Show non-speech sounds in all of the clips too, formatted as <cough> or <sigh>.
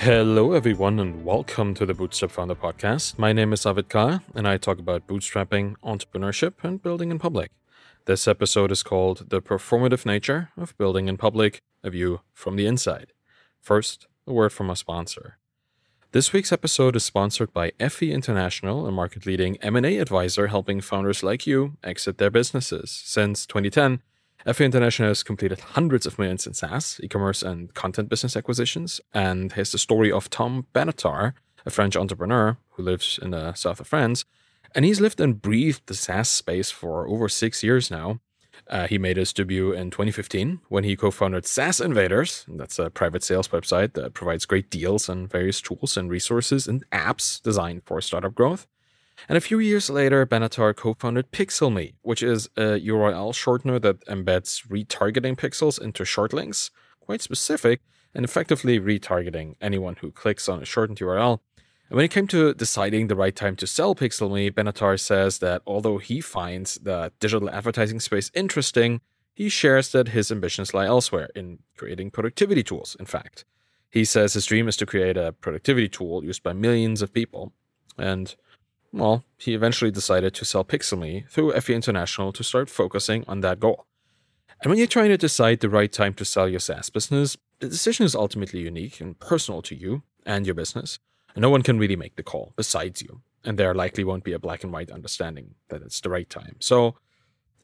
Hello, everyone, and welcome to the Bootstrap Founder Podcast. My name is Arvid Kahl, and I talk about bootstrapping, entrepreneurship, and building in public. This episode is called The Performative Nature of Building in Public A View from the Inside. First, a word from our sponsor. This week's episode is sponsored by FE International, a market-leading M&A advisor helping founders like you exit their businesses. Since 2010, FE International has completed hundreds of millions in SaaS, e-commerce, and content business acquisitions, and has the story of Tom Benatar, a French entrepreneur who lives in the south of France, and he's lived and breathed the SaaS space for over six years now. Uh, he made his debut in 2015 when he co founded SaaS Invaders. That's a private sales website that provides great deals and various tools and resources and apps designed for startup growth. And a few years later, Benatar co founded PixelMe, which is a URL shortener that embeds retargeting pixels into short links, quite specific, and effectively retargeting anyone who clicks on a shortened URL. And when it came to deciding the right time to sell PixelMe, Benatar says that although he finds the digital advertising space interesting, he shares that his ambitions lie elsewhere in creating productivity tools, in fact. He says his dream is to create a productivity tool used by millions of people. And well, he eventually decided to sell PixelMe through FE International to start focusing on that goal. And when you're trying to decide the right time to sell your SaaS business, the decision is ultimately unique and personal to you and your business. And no one can really make the call besides you. And there likely won't be a black and white understanding that it's the right time. So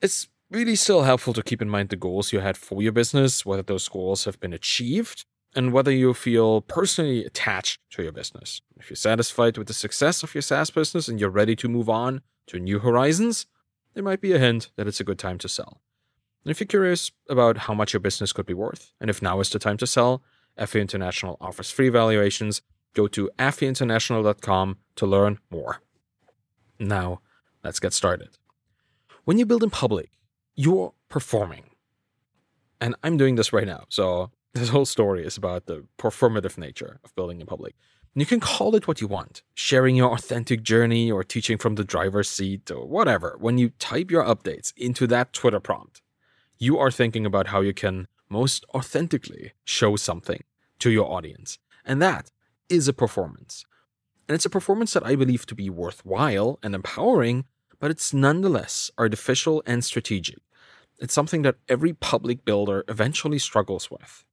it's really still helpful to keep in mind the goals you had for your business, whether those goals have been achieved, and whether you feel personally attached to your business. If you're satisfied with the success of your SaaS business and you're ready to move on to new horizons, there might be a hint that it's a good time to sell. And if you're curious about how much your business could be worth, and if now is the time to sell, FE International offers free valuations. Go to feinternational.com to learn more. Now, let's get started. When you build in public, you're performing. And I'm doing this right now, so this whole story is about the performative nature of building in public. And you can call it what you want sharing your authentic journey or teaching from the driver's seat or whatever. When you type your updates into that Twitter prompt, you are thinking about how you can most authentically show something to your audience. And that is a performance. And it's a performance that I believe to be worthwhile and empowering, but it's nonetheless artificial and strategic. It's something that every public builder eventually struggles with.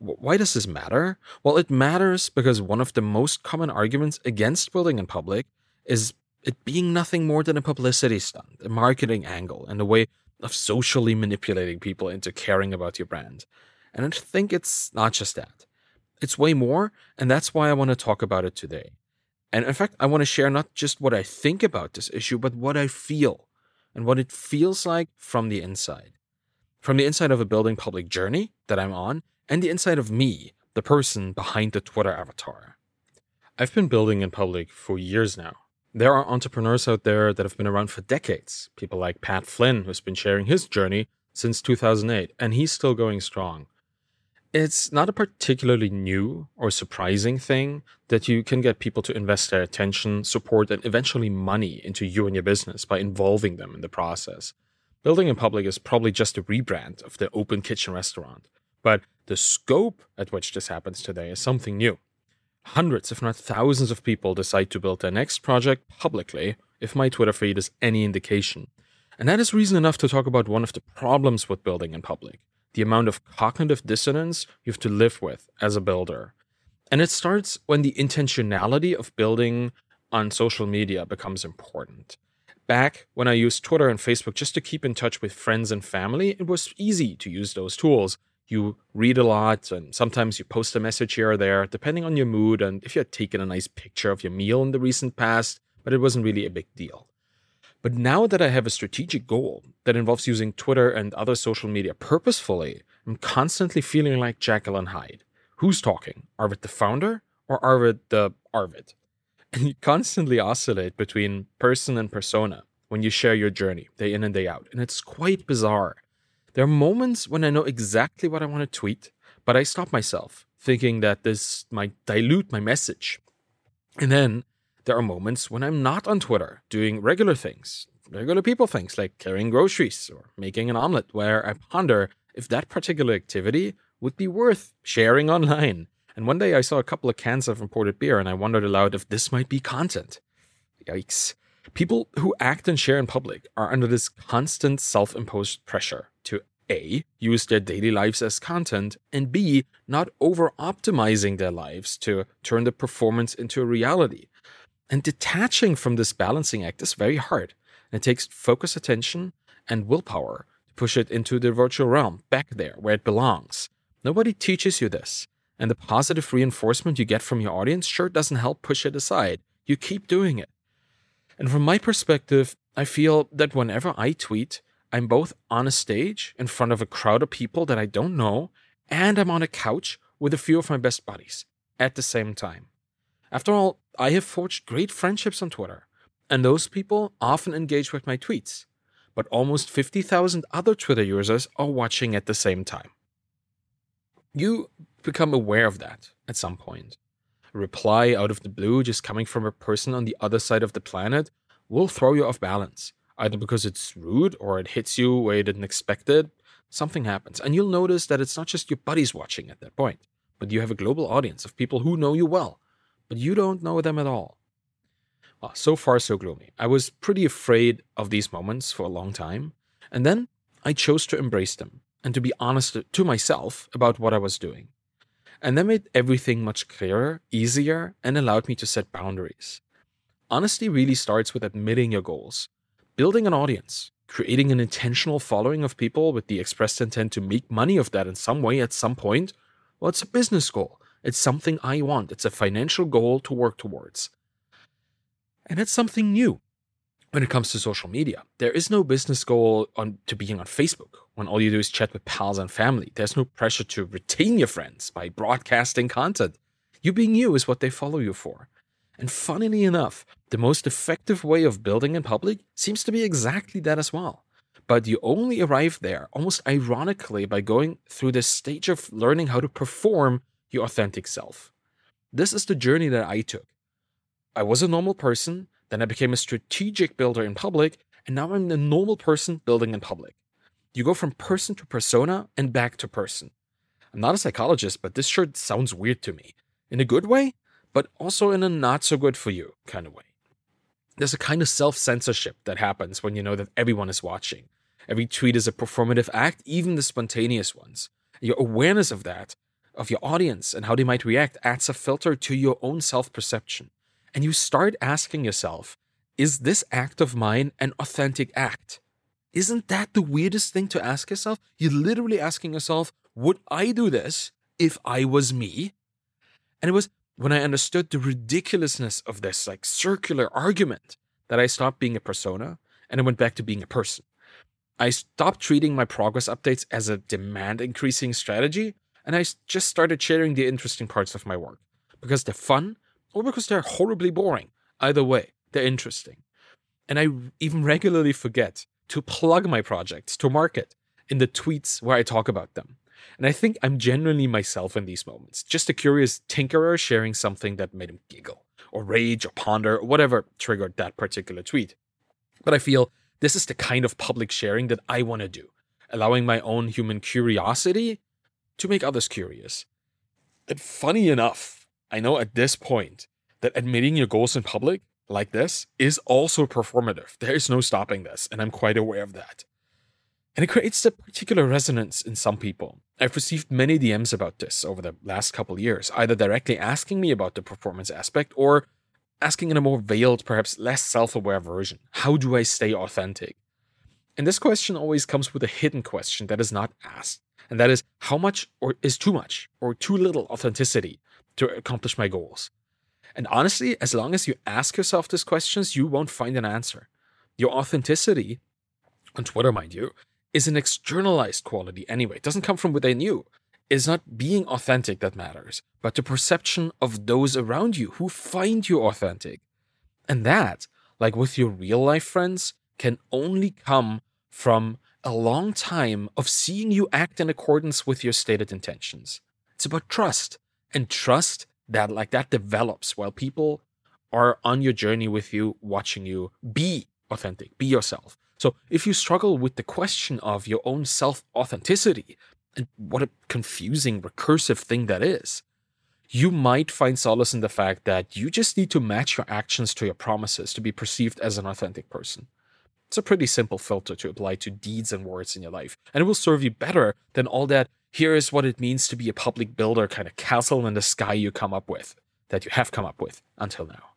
Why does this matter? Well, it matters because one of the most common arguments against building in public is it being nothing more than a publicity stunt, a marketing angle, and a way of socially manipulating people into caring about your brand. And I think it's not just that. It's way more, and that's why I want to talk about it today. And in fact, I want to share not just what I think about this issue, but what I feel and what it feels like from the inside. From the inside of a building public journey that I'm on, and the inside of me, the person behind the Twitter avatar. I've been building in public for years now. There are entrepreneurs out there that have been around for decades. People like Pat Flynn, who's been sharing his journey since 2008, and he's still going strong. It's not a particularly new or surprising thing that you can get people to invest their attention, support, and eventually money into you and your business by involving them in the process. Building in public is probably just a rebrand of the open kitchen restaurant. But the scope at which this happens today is something new. Hundreds, if not thousands, of people decide to build their next project publicly, if my Twitter feed is any indication. And that is reason enough to talk about one of the problems with building in public the amount of cognitive dissonance you have to live with as a builder. And it starts when the intentionality of building on social media becomes important. Back when I used Twitter and Facebook just to keep in touch with friends and family, it was easy to use those tools you read a lot and sometimes you post a message here or there, depending on your mood and if you had taken a nice picture of your meal in the recent past, but it wasn't really a big deal. But now that I have a strategic goal that involves using Twitter and other social media purposefully, I'm constantly feeling like and Hyde. Who's talking? Arvid the founder or Arvid the Arvid? <laughs> And you constantly oscillate between person and persona when you share your journey day in and day out. And it's quite bizarre. There are moments when I know exactly what I want to tweet, but I stop myself, thinking that this might dilute my message. And then there are moments when I'm not on Twitter doing regular things, regular people things like carrying groceries or making an omelet, where I ponder if that particular activity would be worth sharing online. And one day I saw a couple of cans of imported beer and I wondered aloud if this might be content. Yikes. People who act and share in public are under this constant self imposed pressure A, use their daily lives as content, and B, not over optimizing their lives to turn the performance into a reality. And detaching from this balancing act is very hard. It takes focused attention and willpower to push it into the virtual realm, back there where it belongs. Nobody teaches you this. And the positive reinforcement you get from your audience sure doesn't help push it aside. You keep doing it. And from my perspective, I feel that whenever I tweet, I'm both on a stage in front of a crowd of people that I don't know, and I'm on a couch with a few of my best buddies at the same time. After all, I have forged great friendships on Twitter, and those people often engage with my tweets. But almost 50,000 other Twitter users are watching at the same time. You become aware of that at some point a reply out of the blue just coming from a person on the other side of the planet will throw you off balance, either because it's rude or it hits you where you didn't expect it. Something happens, and you'll notice that it's not just your buddies watching at that point, but you have a global audience of people who know you well, but you don't know them at all. Well, so far, so gloomy. I was pretty afraid of these moments for a long time, and then I chose to embrace them and to be honest to myself about what I was doing. And that made everything much clearer, easier, and allowed me to set boundaries. Honesty really starts with admitting your goals, building an audience, creating an intentional following of people with the expressed intent to make money of that in some way at some point. Well, it's a business goal. It's something I want. It's a financial goal to work towards. And it's something new when it comes to social media. There is no business goal on to being on Facebook when all you do is chat with pals and family. There's no pressure to retain your friends by broadcasting content. You being you is what they follow you for. And funnily enough, the most effective way of building in public seems to be exactly that as well. But you only arrive there, almost ironically, by going through this stage of learning how to perform your authentic self. This is the journey that I took. I was a normal person, then I became a strategic builder in public, and now I'm the normal person building in public. You go from person to persona and back to person. I'm not a psychologist, but this sure sounds weird to me. In a good way, but also in a not so good for you kind of way. There's a kind of self censorship that happens when you know that everyone is watching. Every tweet is a performative act, even the spontaneous ones. Your awareness of that, of your audience and how they might react, adds a filter to your own self perception and you start asking yourself, is this act of mine an authentic act? Isn't that the weirdest thing to ask yourself? You're literally asking yourself, would I do this if I was me? And it was when I understood the ridiculousness of this like circular argument that I stopped being a persona and I went back to being a person. I stopped treating my progress updates as a demand increasing strategy and I just started sharing the interesting parts of my work because they're fun or because they're horribly boring. Either way, they're interesting. And I even regularly forget to plug my projects to market in the tweets where I talk about them. And I think I'm genuinely myself in these moments, just a curious tinkerer sharing something that made him giggle, or rage, or ponder, or whatever triggered that particular tweet. But I feel this is the kind of public sharing that I want to do, allowing my own human curiosity to make others curious. And funny enough, I know at this point that admitting your goals in public like this is also performative. There is no stopping this, and I'm quite aware of that. And it creates a particular resonance in some people. I've received many DMs about this over the last couple years, either directly asking me about the performance aspect or asking in a more veiled, perhaps less self aware version How do I stay authentic? And this question always comes with a hidden question that is not asked, and that is how much or is too much or too little authenticity to accomplish my goals? And honestly, as long as you ask yourself these questions, you won't find an answer. Your authenticity, on Twitter, mind you, is an externalized quality anyway. It doesn't come from within you. It's not being authentic that matters, but the perception of those around you who find you authentic. And that, like with your real life friends, can only come from a long time of seeing you act in accordance with your stated intentions. It's about trust and trust that like that develops while people are on your journey with you, watching you. Be authentic, be yourself. So if you struggle with the question of your own self authenticity, and what a confusing, recursive thing that is, you might find solace in the fact that you just need to match your actions to your promises to be perceived as an authentic person. It's a pretty simple filter to apply to deeds and words in your life, and it will serve you better than all that here is what it means to be a public builder kind of castle in the sky you come up with, that you have come up with until now.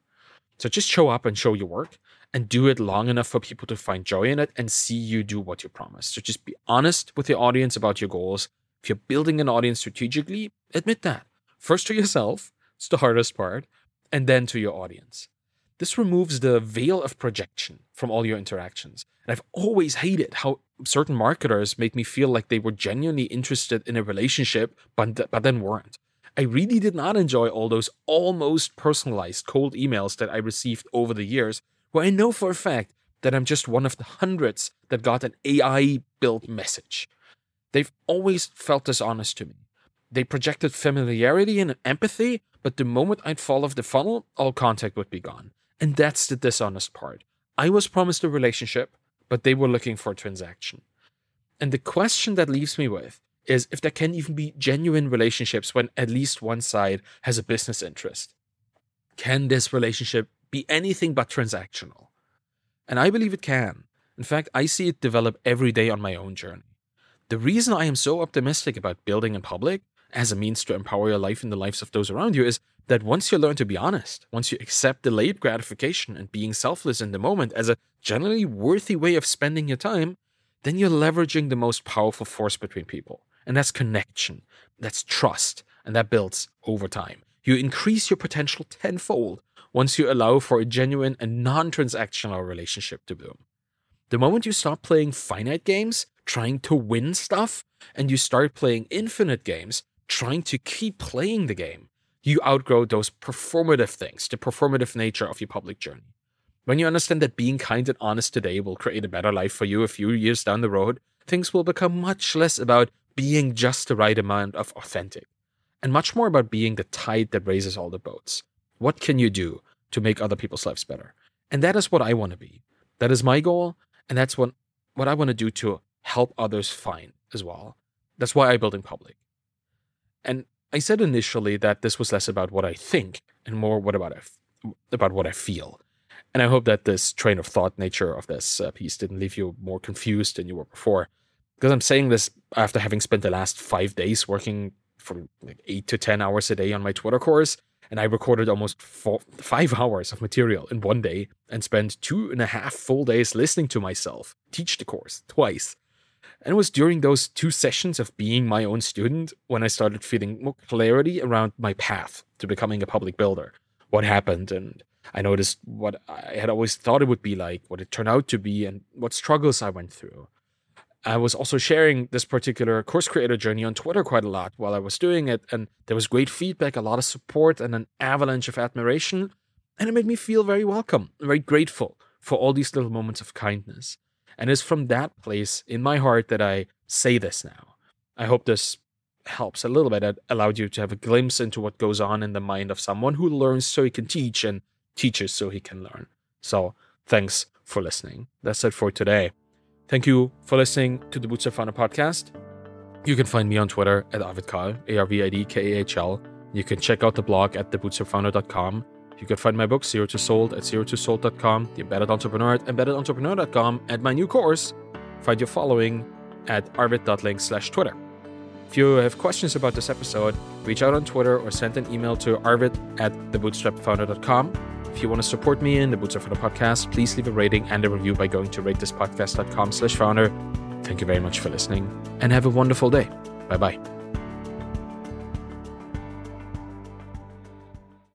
So just show up and show your work and do it long enough for people to find joy in it and see you do what you promised. So just be honest with your audience about your goals. If you're building an audience strategically, admit that first to yourself, it's the hardest part, and then to your audience. This removes the veil of projection from all your interactions. And I've always hated how certain marketers make me feel like they were genuinely interested in a relationship, but, but then weren't. I really did not enjoy all those almost personalized cold emails that I received over the years, where I know for a fact that I'm just one of the hundreds that got an AI built message. They've always felt dishonest to me. They projected familiarity and empathy, but the moment I'd fall off the funnel, all contact would be gone. And that's the dishonest part. I was promised a relationship, but they were looking for a transaction. And the question that leaves me with is if there can even be genuine relationships when at least one side has a business interest. Can this relationship be anything but transactional? And I believe it can. In fact, I see it develop every day on my own journey. The reason I am so optimistic about building in public as a means to empower your life and the lives of those around you is that once you learn to be honest, once you accept delayed gratification and being selfless in the moment as a generally worthy way of spending your time, then you're leveraging the most powerful force between people. And that's connection, that's trust, and that builds over time. You increase your potential tenfold once you allow for a genuine and non transactional relationship to bloom. The moment you stop playing finite games, trying to win stuff, and you start playing infinite games, trying to keep playing the game, you outgrow those performative things, the performative nature of your public journey. When you understand that being kind and honest today will create a better life for you a few years down the road, things will become much less about being just the right amount of authentic and much more about being the tide that raises all the boats. What can you do to make other people's lives better? And that is what I want to be. That is my goal. And that's what, what I want to do to help others find as well. That's why I build in public. And I said initially that this was less about what I think and more what about I, about what I feel. And I hope that this train of thought nature of this uh, piece didn't leave you more confused than you were before. Because I'm saying this after having spent the last five days working for like eight to 10 hours a day on my Twitter course. And I recorded almost four, five hours of material in one day and spent two and a half full days listening to myself teach the course twice. And it was during those two sessions of being my own student when I started feeling more clarity around my path to becoming a public builder. What happened, and I noticed what I had always thought it would be like, what it turned out to be, and what struggles I went through. I was also sharing this particular course creator journey on Twitter quite a lot while I was doing it, and there was great feedback, a lot of support, and an avalanche of admiration. And it made me feel very welcome, very grateful for all these little moments of kindness. And it's from that place in my heart that I say this now. I hope this helps a little bit. It allowed you to have a glimpse into what goes on in the mind of someone who learns so he can teach and teaches so he can learn. So thanks for listening. That's it for today. Thank you for listening to the Bootstrap Founder podcast. You can find me on Twitter at ArvidKahl, A-R-V-I-D-K-A-H-L. You can check out the blog at thebootstrapfounder.com you can find my book, Zero to Sold, at zero2sold.com, The Embedded Entrepreneur at embeddedentrepreneur.com, and my new course, Find Your Following, at arvid.link slash Twitter. If you have questions about this episode, reach out on Twitter or send an email to arvid at thebootstrapfounder.com. If you want to support me in the boots Bootstrap Founder podcast, please leave a rating and a review by going to ratethispodcast.com slash founder. Thank you very much for listening and have a wonderful day. Bye bye.